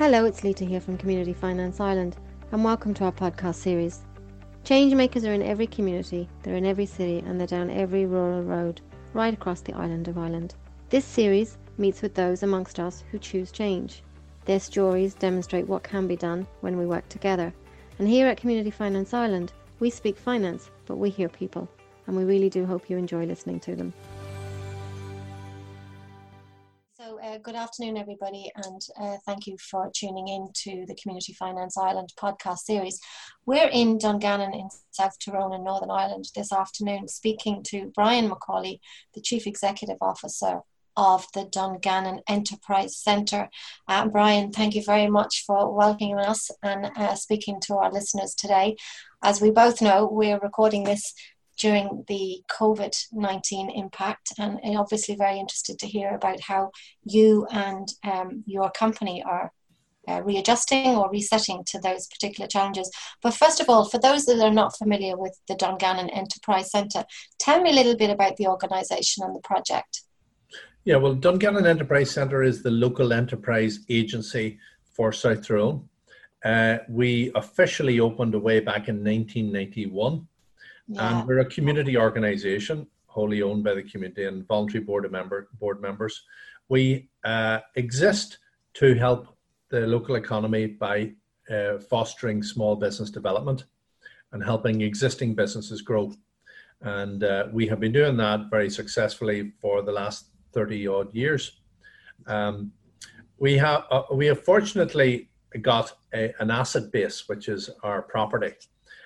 Hello, it's Lita here from Community Finance Ireland, and welcome to our podcast series. Changemakers are in every community, they're in every city, and they're down every rural road, right across the island of Ireland. This series meets with those amongst us who choose change. Their stories demonstrate what can be done when we work together. And here at Community Finance Ireland, we speak finance, but we hear people, and we really do hope you enjoy listening to them. Good afternoon, everybody, and uh, thank you for tuning in to the Community Finance Ireland podcast series. We're in Dungannon in South Tyrone in Northern Ireland this afternoon, speaking to Brian McCauley, the Chief Executive Officer of the Dungannon Enterprise Centre. Uh, Brian, thank you very much for welcoming us and uh, speaking to our listeners today. As we both know, we're recording this during the COVID 19 impact. And obviously, very interested to hear about how you and um, your company are uh, readjusting or resetting to those particular challenges. But first of all, for those that are not familiar with the Dungannon Enterprise Centre, tell me a little bit about the organisation and the project. Yeah, well, Dungannon Enterprise Centre is the local enterprise agency for South Tyrone. Uh, we officially opened away back in 1991 yeah. And we're a community organisation, wholly owned by the community and voluntary board of member board members. We uh, exist to help the local economy by uh, fostering small business development and helping existing businesses grow. And uh, we have been doing that very successfully for the last 30 odd years. Um, we have uh, we have fortunately got a, an asset base, which is our property.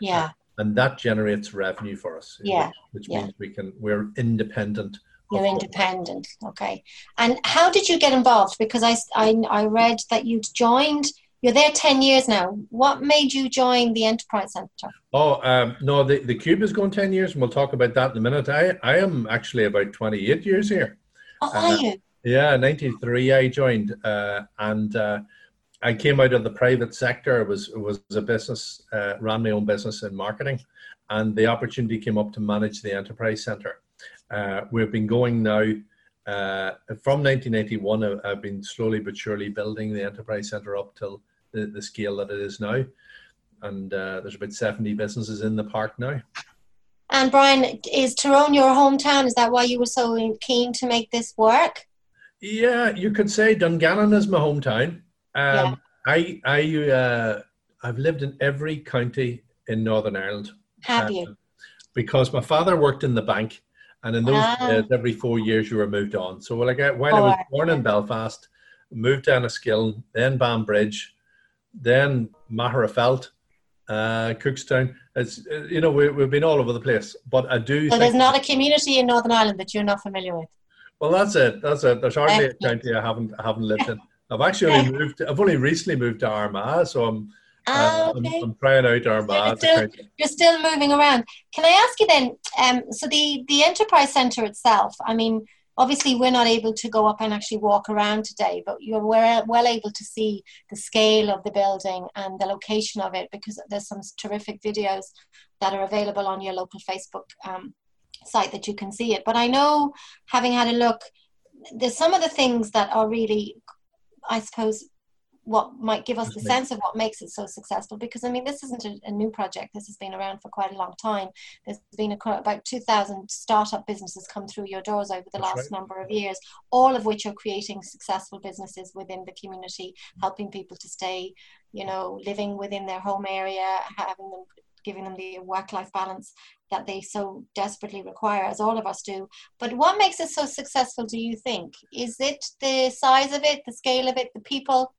Yeah and that generates revenue for us. Yeah, which, which yeah. means we can we're independent. You're independent, okay. And how did you get involved? Because I, I I read that you'd joined. You're there ten years now. What made you join the Enterprise Centre? Oh um, no, the the Cube is going ten years, and we'll talk about that in a minute. I I am actually about twenty eight years here. Oh, are uh, you? Yeah, ninety three I joined, uh, and. Uh, I came out of the private sector. was was a business, uh, ran my own business in marketing, and the opportunity came up to manage the enterprise center. Uh, we've been going now uh, from 1981. I've been slowly but surely building the enterprise center up till the, the scale that it is now, and uh, there's about 70 businesses in the park now. And Brian, is Tyrone your hometown? Is that why you were so keen to make this work? Yeah, you could say Dungannon is my hometown. Um, yeah. I I uh, I've lived in every county in Northern Ireland. Have you? Uh, because my father worked in the bank, and in those ah. days, every four years you were moved on. So like I, while I was born in Belfast, moved down to Enniskillen, then Banbridge, then Magherafelt, uh, Cookstown. It's you know we, we've been all over the place, but I do. So there's not a community in Northern Ireland that you're not familiar with. Well, that's it. That's it. There's hardly a county I haven't I haven't lived in. I've actually only moved. I've only recently moved to Armagh, so I'm. Oh, okay. I'm, I'm, trying out Armagh. You're still, you're still moving around. Can I ask you then? Um, so the the enterprise centre itself. I mean, obviously we're not able to go up and actually walk around today, but you're well, well able to see the scale of the building and the location of it because there's some terrific videos that are available on your local Facebook um, site that you can see it. But I know, having had a look, there's some of the things that are really I suppose, what might give us the mm-hmm. sense of what makes it so successful because i mean this isn't a, a, new project. This has been around for quite a long time. There's been a, about 2000 startup businesses come through your doors over the That's last right. number of years all of which are creating successful businesses within the community mm-hmm. helping people to stay you know living within their home area having them giving them the work life balance that they so desperately require, as all of us do. But what makes it so successful, do you think? Is it the size of it, the scale of it, the people?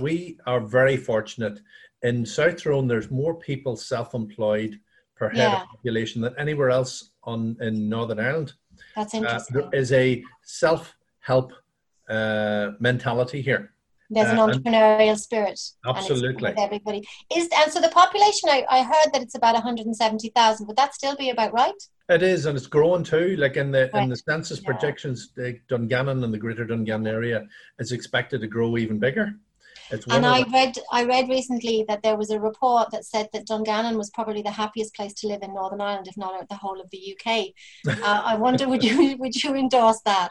We are very fortunate. In South Tyrone, there's more people self employed per head yeah. of population than anywhere else on in Northern Ireland. That's interesting. Uh, there is a self help uh, mentality here. There's an uh, entrepreneurial spirit. Absolutely. everybody is, and so the population. I, I heard that it's about 170,000. Would that still be about right? It is, and it's growing too. Like in the right. in the census yeah. projections, the Dungannon and the Greater Dungannon area is expected to grow even bigger. And I the, read I read recently that there was a report that said that Dungannon was probably the happiest place to live in Northern Ireland, if not the whole of the UK. Uh, I wonder would you would you endorse that?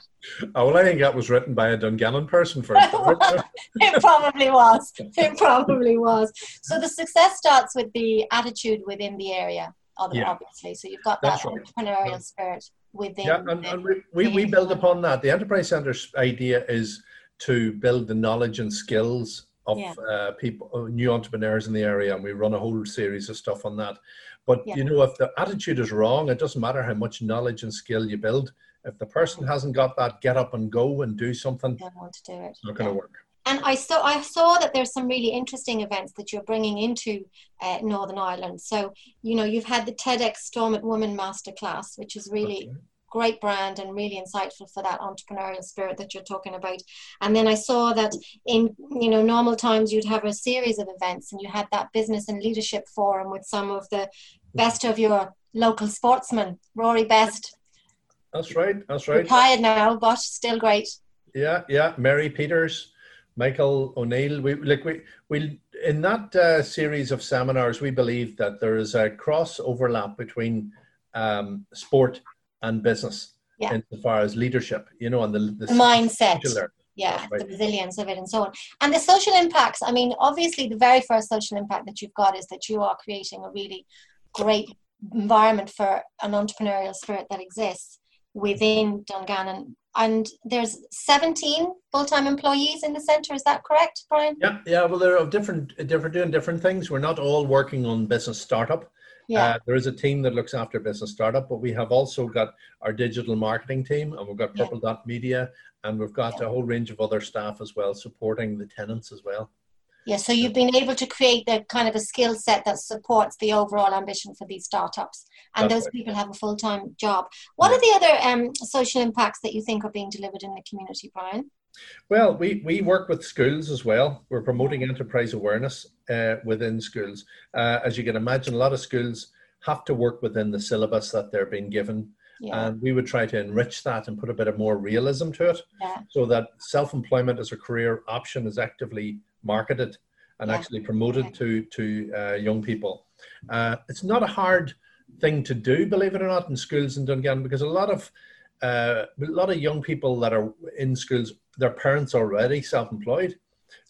oh, well, I think that was written by a Dungannon person first. it probably was. It probably was. So the success starts with the attitude within the area, Yeah. obviously. So you've got that right. entrepreneurial spirit within. yeah, and, the- and we, we, we build upon that. The Enterprise Centre's idea is to build the knowledge and skills of Yeah. uh, people, uh, new entrepreneurs in the area, and we run a whole series of stuff on that. But Yeah. you know, if the attitude is wrong, it doesn't matter how much knowledge and skill you build. If the person hasn't got that, get up and go and do something. don't want to do it. It's not going to Yeah. work. And I saw I saw that there's some really interesting events that you're bringing into uh, Northern Ireland. So you know you've had the TEDx Stormont Woman Masterclass, which is really Okay. Great brand and really insightful for that entrepreneurial spirit that you're talking about. And then I saw that in you know normal times you'd have a series of events and you had that business and leadership forum with some of the best of your local sportsmen. Rory Best, That's right. That's right. retired now, but still great. Yeah, yeah. Mary Peters, Michael O'Neill. We like we we in that uh, series of seminars. We believe that there is a cross overlap between um, sport and business, Yeah. insofar as leadership. You know, and the, the The mindset. singular. yeah right. the resilience of it and so on and the social impacts i mean obviously the very first social impact that you've got is that you are creating a really great environment for an entrepreneurial spirit that exists within dungannon and there's 17 full-time employees in the center is that correct brian Yeah, yeah. Well, they're of different, different doing different things. We're not all working on business startup. Yeah Uh, there is a team that looks after business startup, but we have also got our digital marketing team, and we've got Yeah. Purple Dot Media, and we've got a whole range of other staff as well supporting the tenants as well. yeah so you've been able to create the kind of a skill set that supports the overall ambition for these startups and That's those right. people have a full-time job what are the other um, social impacts that you think are being delivered in the community brian Well, we, we work with schools as well. We're promoting enterprise awareness uh, within schools. Uh, as you can imagine, a lot of schools have to work within the syllabus that they're being given, yeah and we would try to enrich that and put a bit of more realism to it. yeah so that self-employment as a career option is actively marketed and Yeah. actually promoted to to uh, young people. Uh, it's not a hard thing to do, believe it or not, in schools in Dungannon because a lot of uh, a lot of young people that are in schools, their parents already self-employed.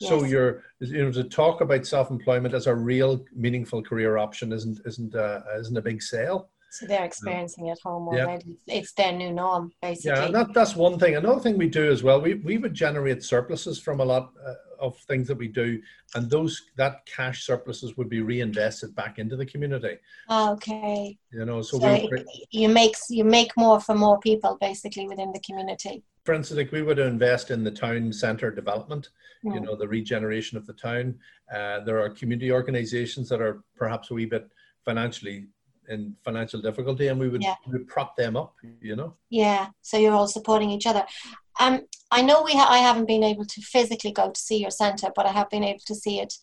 So you're you know to talk about self-employment as a real meaningful career option isn't isn't uh, isn't a big sale. So they're experiencing it home Yeah. It's their new norm, basically. Yeah, and that, that's one thing. Another thing we do as well, we, we would generate surpluses from a lot uh, of things that we do, and those that cash surpluses would be reinvested back into the community. okay. You know, so, So, we, you make you make more for more people, basically, within the community. For instance, like we would invest in the town centre development. You Mm. know, the regeneration of the town. Uh, there are community organisations that are perhaps a wee bit financially in financial difficulty, and we would, Yeah. we would prop them up. You know. Yeah. So you're all supporting each other. Um, I know we ha- I haven't been able to physically go to see your centre, but I have been able to see it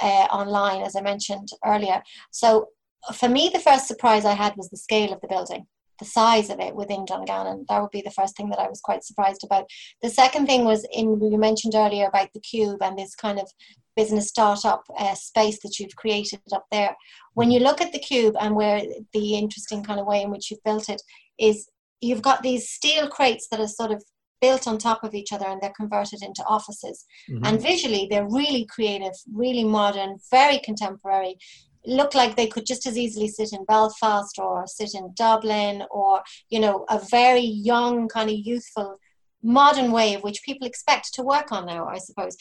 uh, online, as I mentioned earlier. So for me, the first surprise I had was the scale of the building. The size of it within Dungannon, that would be the first thing that I was quite surprised about. The second thing was in you mentioned earlier about the cube and this kind of business startup uh, space that you've created up there. When you look at the cube and where the interesting kind of way in which you've built it is you've got these steel crates that are sort of built on top of each other and they're converted into offices. Mhm. And visually, they're really creative, really modern, very contemporary. Look like they could just as easily sit in Belfast or sit in Dublin or, you know, a very young, kind of youthful, modern way of which people expect to work on now, I suppose.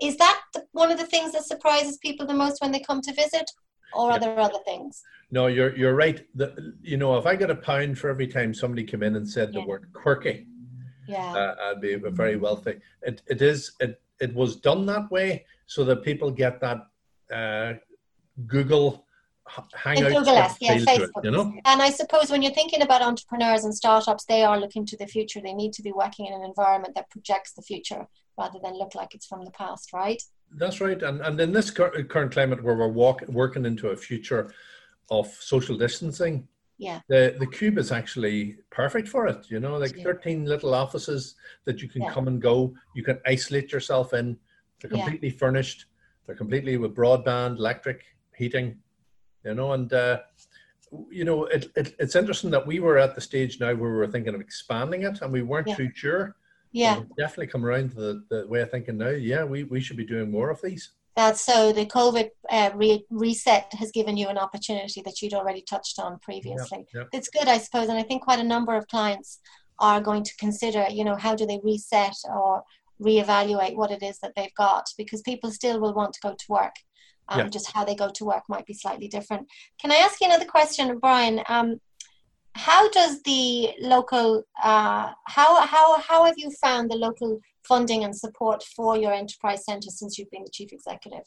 Is that the, one of the things that surprises people the most when they come to visit? Or are there other things? No, you're you're right. The, you know, if I got a pound for every time somebody came in and said the word quirky, Yeah. uh, I'd be very wealthy. It it is it it was done that way so that people get that uh, Google h- And Google-esque, yeah, to it, Facebook. you know. And I suppose when you're thinking about entrepreneurs and startups, they are looking to the future. They need to be working in an environment that projects the future rather than look like it's from the past, right? That's right. And and in this cur- current climate where we're walk, working into a future of social distancing, Yeah. the the cube is actually perfect for it. You know, like Yeah. thirteen little offices that you can Yeah. come and go. You can isolate yourself in. They're completely yeah. furnished. They're completely with broadband, electric, heating, you know, and uh, you know, it, it, it's interesting that we were at the stage now where we were thinking of expanding it, and we weren't yeah. too sure. Yeah, definitely come around to the, the way of thinking now. Yeah, we, we should be doing more of these. That's so the COVID uh, re- reset has given you an opportunity that you'd already touched on previously. Yeah, yeah. It's good, I suppose, and I think quite a number of clients are going to consider, you know, how do they reset or reevaluate what it is that they've got because people still will want to go to work um, yeah. just how they go to work might be slightly different. Can I ask you another question, Brian? Um, how does the local uh, how how how have you found the local funding and support for your enterprise centre since you've been the chief executive?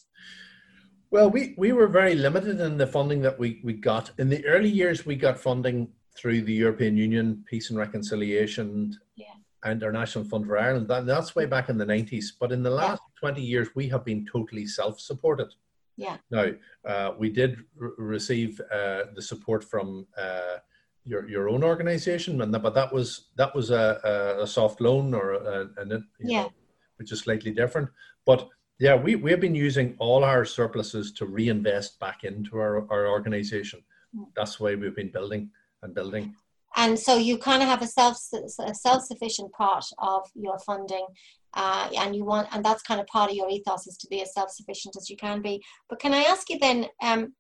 Well, we, we were very limited in the funding that we, we got. In the early years, we got funding through the European Union, Peace and Reconciliation, yeah. and International Fund for Ireland. That, that's way back in the 90s. But in the last yeah. 20 years, we have been totally self supported. Yeah. Now, uh, we did re- receive uh, the support from uh, your your own organization, and that, but that was that was a, a, soft loan or a, an yeah, know, which is slightly different. But yeah, we we have been using all our surpluses to reinvest back into our our organization. Mm. That's why we've been building and building and so you kind of have a self a self-sufficient part of your funding uh, and you want and that's kind of part of your ethos is to be as self-sufficient as you can be. But can i ask you then um,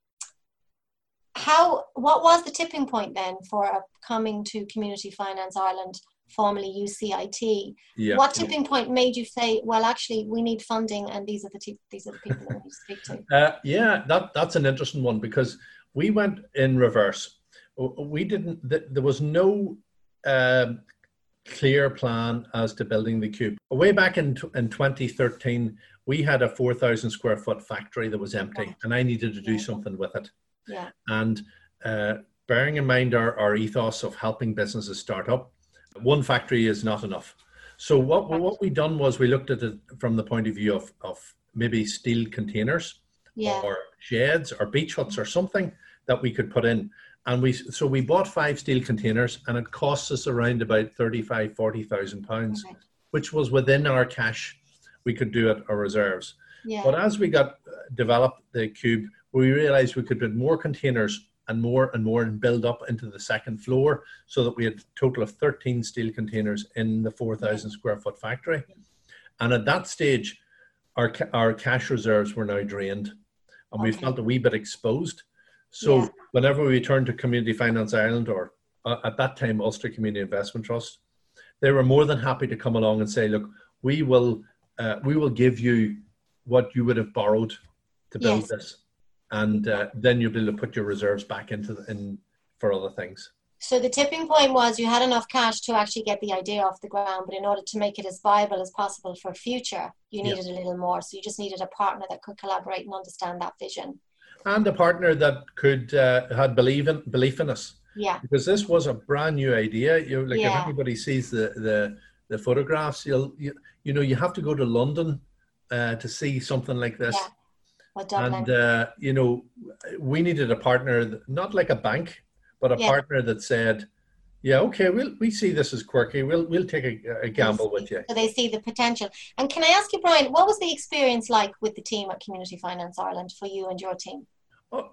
how what was the tipping point then for coming to community finance ireland formerly ucit yeah. what tipping point made you say well actually we need funding and these are the te- these are the people that we speak to? Uh, yeah that that's an interesting one because we went in reverse. We didn't there was no um, clear plan as to building the cube. Way back in, in 2013 we had a 4000 square foot factory that was empty and i needed to do something with it. Yeah. and uh, bearing in mind our, our ethos of helping businesses start up one factory is not enough. So what, what we done was we looked at it from the point of view of, of maybe steel containers yeah. or sheds or beach huts or something that we could put in and we so we bought five steel containers and it cost us around about 35 40,000 pounds okay. which was within our cash we could do it our reserves yeah. but as we got uh, developed the cube we realized we could put more containers and more and more and build up into the second floor so that we had a total of 13 steel containers in the 4,000 square foot factory and at that stage our, our cash reserves were now drained and okay. we felt a wee bit exposed so yeah. Whenever we turned to Community Finance Ireland or uh, at that time Ulster Community Investment Trust, they were more than happy to come along and say, look, we will uh, we will give you what you would have borrowed to build yes. this, and uh, then you'll be able to put your reserves back into the, in for other things. So the tipping point was you had enough cash to actually get the idea off the ground, but in order to make it as viable as possible for future, you needed a little more. So you just needed a partner that could collaborate and understand that vision and a partner that could uh, had believe in belief in us. Yeah. Because this was a brand new idea. You like yeah. if anybody sees the the the photographs, you'll you, you know you have to go to London uh, to see something like this. Yeah. Well, and uh, you know we needed a partner, that, not like a bank, but a yeah. partner that said, yeah, okay, we'll we see this as quirky. We'll we'll take a, a gamble with you. So they see the potential. And can I ask you, Brian, what was the experience like with the team at Community Finance Ireland for you and your team? Oh,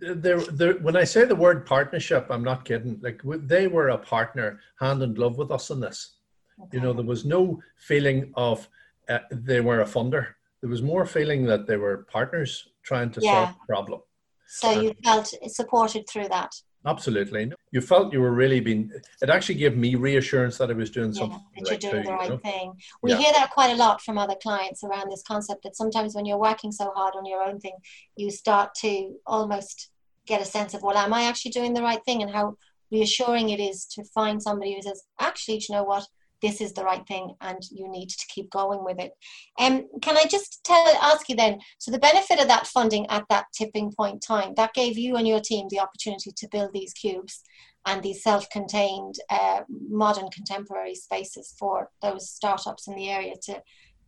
there, there. When I say the word partnership, I'm not kidding. Like they were a partner, hand in glove with us in this. Okay. You know, there was no feeling of uh, they were a funder. There was more feeling that they were partners trying to yeah. solve the problem. So you felt supported through that. Absolutely. You felt you were really being, it actually gave me reassurance that I was doing yeah, something. That you're doing too, the right you know? thing. We yeah. hear that quite a lot from other clients around this concept that sometimes when you're working so hard on your own thing, you start to almost get a sense of, well, am I actually doing the right thing? And how reassuring it is to find somebody who says, actually, do you know what? This is the right thing and you need to keep going with it. Um, can I just tell ask you then, so the benefit of that funding at that tipping point time, that gave you and your team the opportunity to build these cubes and these self-contained uh, modern contemporary spaces for those startups in the area to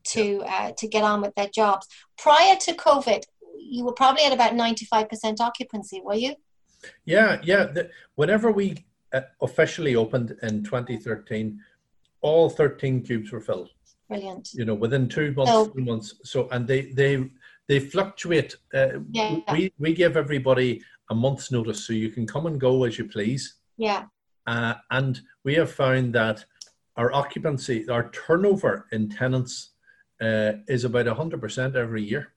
to uh, to get on with their jobs. Prior to COVID, you were probably at about 95% occupancy, were you? Yeah, yeah. The, whenever we uh, officially opened in 2013, all 13 cubes were filled. Brilliant. You know, within two months, So- three months. So, and they they they fluctuate. Uh, Yeah. We we give everybody a month's notice, so you can come and go as you please. Yeah. Uh, and we have found that our occupancy, our turnover in tenants uh, is about 100% every year.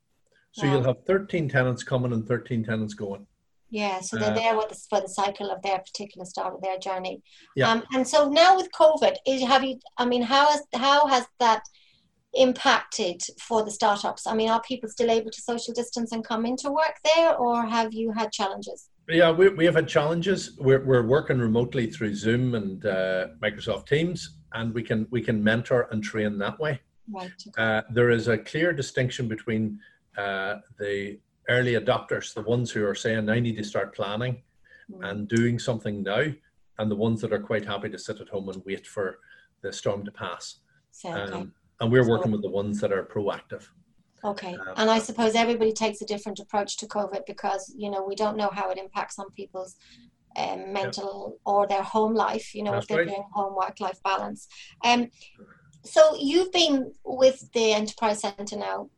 So Wow. you'll have 13 tenants coming and 13 tenants going. Yeah, so they're Uh, there with for the cycle of their particular start of their journey. Yeah. Um, and so now with COVID, is, have you? I mean, how has how has that impacted for the startups? I mean, are people still able to social distance and come into work there, or have you had challenges? Yeah, we, we have had challenges. We're, we're working remotely through Zoom and uh, Microsoft Teams, and we can we can mentor and train that way. Right. Uh, there is a clear distinction between uh, the early adopters, the ones who are saying, I need to start planning Mm. and doing something now, and the ones that are quite happy to sit at home and wait for the storm to pass. Um, and we're working with the ones that are proactive. Okay. Um, And I suppose everybody takes a different approach to COVID because, you know, we don't know how it impacts on people's um, mental or their home life, you know, That's if they're right. doing home work life balance. Um, so you've been with the Enterprise Centre now,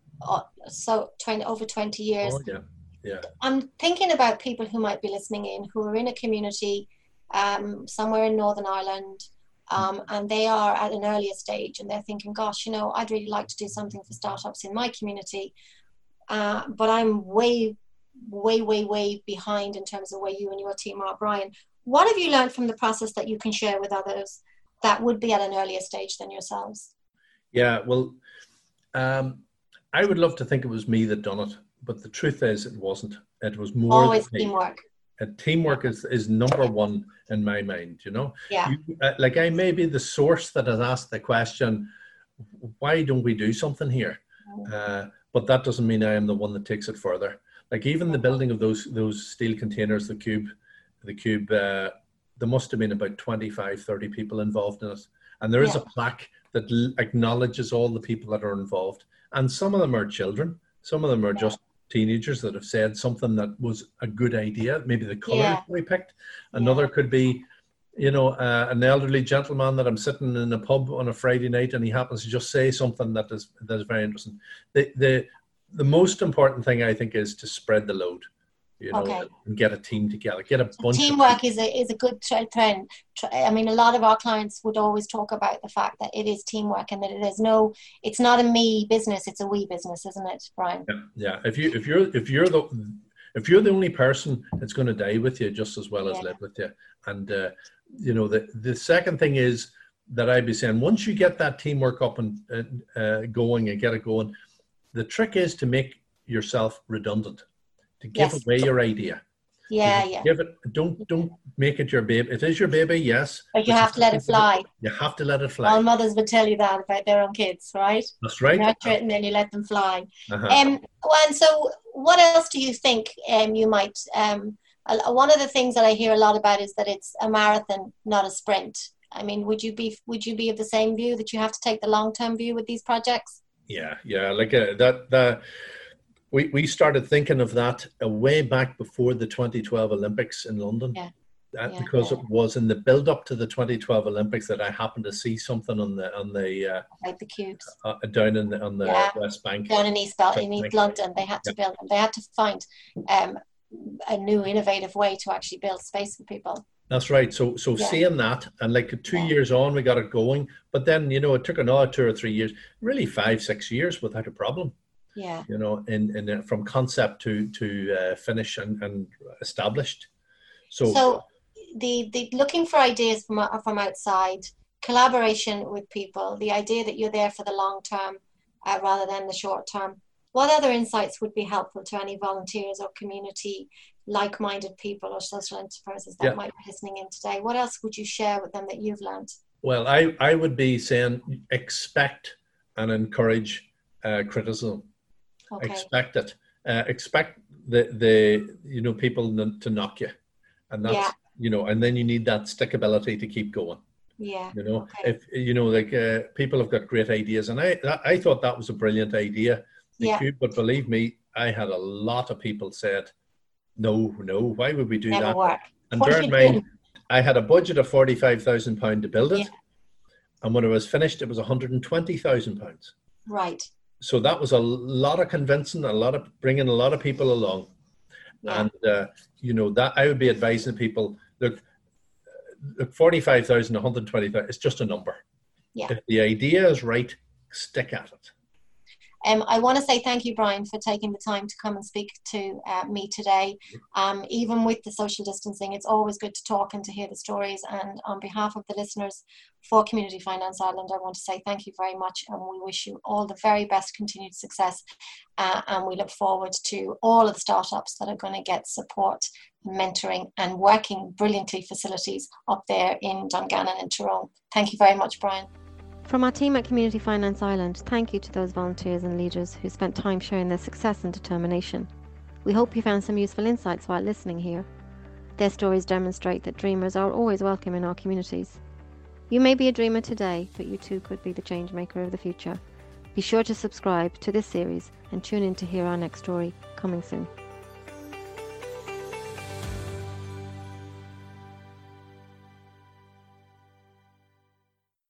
so 20, over 20 years. Oh, yeah. Yeah. I'm thinking about people who might be listening in who are in a community um, somewhere in Northern Ireland um, and they are at an earlier stage and they're thinking, gosh, you know, I'd really like to do something for startups in my community, uh, but I'm way, way, way, way behind in terms of where you and your team are, Brian. What have you learned from the process that you can share with others that would be at an earlier stage than yourselves? Yeah, well, um, I would love to think it was me that done it, but the truth is it wasn't. It was more Always teamwork. And teamwork is, is number one in my mind, you know? Yeah. You, uh, like I may be the source that has asked the question, why don't we do something here? Uh, but that doesn't mean I am the one that takes it further. Like even the building of those those steel containers, the cube, the cube, uh, there must have been about 25, 30 people involved in it. And there is Yeah. a plaque that l- acknowledges all the people that are involved. And some of them are children. Some of them are just teenagers that have said something that was a good idea. Maybe the color Yeah. we picked. Another could be, you know, uh, an elderly gentleman that I'm sitting in a pub on a Friday night and he happens to just say something that is that is very interesting. The the the most important thing I think is to spread the load, you know, Okay. and get a team together, get a bunch. teamwork is a is a good trend. I mean, a lot of our clients would always talk about the fact that it is teamwork and that it is no, it's not a me business, it's a we business, isn't it, Brian? Yeah, yeah. If you if you're if you're the if you're the only person that's going to die with you just as well as live with you, and uh, you know the the second thing is that I'd be saying once you get that teamwork up and uh, going and get it going, the trick is to make yourself redundant, to give Yes. away your idea. Yeah, yeah. Give it. Don't don't make it your baby. It is your baby, yes. But you have to let it fly. You have to let it fly. All mothers would tell you that about their own kids, right? That's right. Nurture it and then you let them fly. Uh-huh. Um, and so, what else do you think um, you might? Um, one of the things that I hear a lot about is that it's a marathon, not a sprint. I mean, would you be would you be of the same view that you have to take the long term view with these projects? Yeah, yeah, like uh, that. That we we started thinking of that uh, way back before the 2012 Olympics in London. Yeah, That, yeah. because it was in the build up to the 2012 Olympics that I happened to see something on the on the uh, Like the cubes uh, down in the, on the Yeah. West Bank. down in East Bel- in East. London, they had to build them. They had to find um, a new innovative way to actually build space for people. That's right. So so Yeah. seeing that and like two Yeah. years on, we got it going. But then you know it took another two or three years, really five six years without a problem. Yeah, you know, in, in from concept to to uh, finish and, and established. So, So the the looking for ideas from from outside, collaboration with people, the idea that you're there for the long term uh, rather than the short term. What other insights would be helpful to any volunteers or community like-minded people or social enterprises that Yeah. might be listening in today? What else would you share with them that you've learned? well, I I would be saying expect and encourage uh, criticism. Okay. Expect it. Uh, expect the the you know people n- to knock you, and that's Yeah. you know, and then you need that stickability to keep going. Yeah. You know, Okay. if you know, like uh, people have got great ideas, and I I thought that was a brilliant idea. Yeah. cube, but believe me, I had a lot of people said, "No, no, why would we do Never that?" work. And What bear in mind? I had a budget of forty-five thousand pound to build it, Yeah. And when it was finished, it was 120,000 pounds. Right. So that was a lot of convincing, a lot of bringing a lot of people along. Yeah. And, uh, you know, that I would be advising people look, look 45,000, 120,000, it's just a number. Yeah. If the idea is right, stick at it. Um, I want to say thank you, Brian, for taking the time to come and speak to uh, me today. Um, even with the social distancing, it's always good to talk and to hear the stories. And on behalf of the listeners for Community Finance Ireland, I want to say thank you very much. And we wish you all the very best continued success. Uh, and we look forward to all of the startups that are going to get support, mentoring, and working brilliantly facilities up there in Dungannon and Tyrone. Thank you very much, Brian. From our team at Community Finance Ireland, thank you to those volunteers and leaders who spent time sharing their success and determination. We hope you found some useful insights while listening here. Their stories demonstrate that dreamers are always welcome in our communities. You may be a dreamer today, but you too could be the change maker of the future. Be sure to subscribe to this series and tune in to hear our next story coming soon.